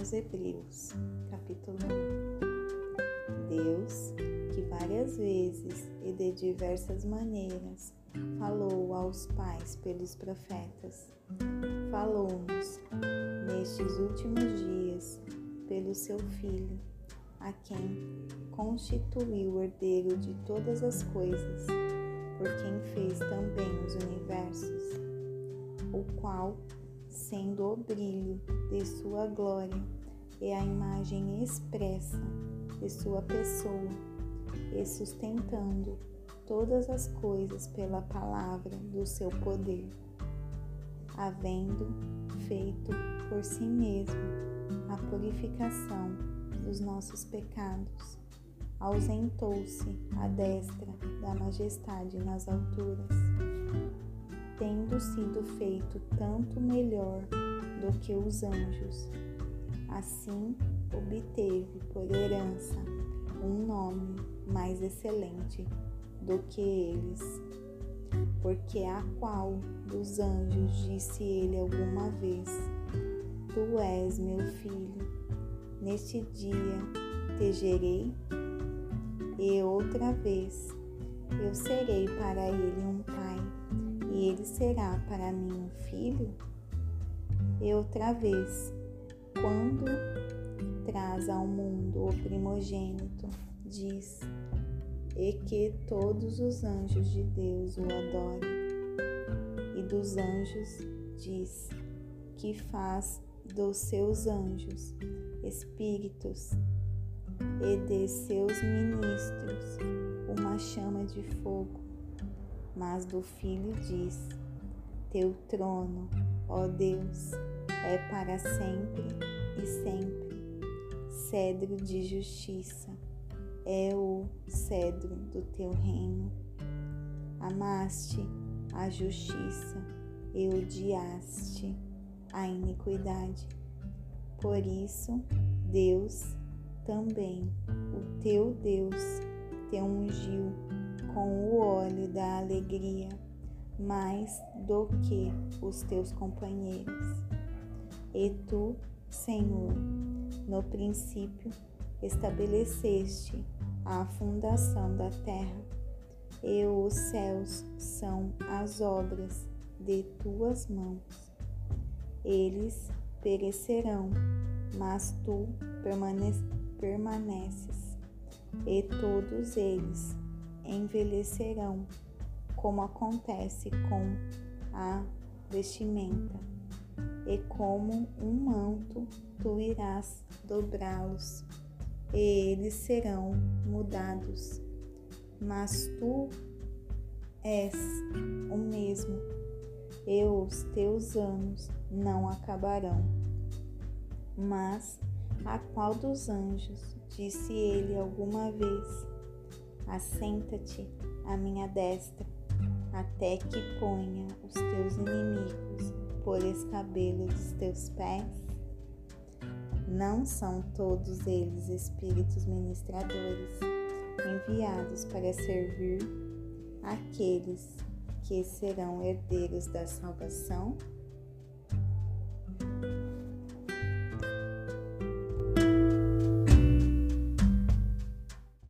aos Hebreus, capítulo 1. Deus, que várias vezes e de diversas maneiras falou aos pais pelos profetas, falou-nos nestes últimos dias pelo seu Filho, a quem constituiu herdeiro de todas as coisas, por quem fez também os universos, o qual sendo o brilho de sua glória e a imagem expressa de sua pessoa, e sustentando todas as coisas pela palavra do seu poder, havendo feito por si mesmo a purificação dos nossos pecados, ausentou-se à destra da majestade nas alturas tendo sido feito tanto melhor do que os anjos. Assim, obteve por herança um nome mais excelente do que eles. Porque a qual dos anjos disse ele alguma vez: Tu és meu filho, neste dia te gerei? E outra vez, eu serei para ele um pai e ele será para mim um filho? E outra vez, quando traz ao mundo o primogênito, diz, e que todos os anjos de Deus o adorem. E dos anjos diz, que faz dos seus anjos espíritos e de seus ministros uma chama de fogo mas do Filho diz: Teu trono, ó Deus, é para sempre e sempre. Cedro de justiça é o cedro do teu reino. Amaste a justiça e odiaste a iniquidade. Por isso, Deus também, o teu Deus, da alegria mais do que os teus companheiros. E tu, Senhor, no princípio estabeleceste a fundação da terra, e os céus são as obras de tuas mãos. Eles perecerão, mas tu permaneces, e todos eles envelhecerão, como acontece com a vestimenta, e como um manto tu irás dobrá-los, e eles serão mudados. Mas tu és o mesmo, e os teus anos não acabarão. Mas a qual dos anjos disse ele alguma vez: assenta-te à minha destra, até que ponha os teus inimigos por escabelo dos teus pés? Não são todos eles espíritos ministradores, enviados para servir aqueles que serão herdeiros da salvação?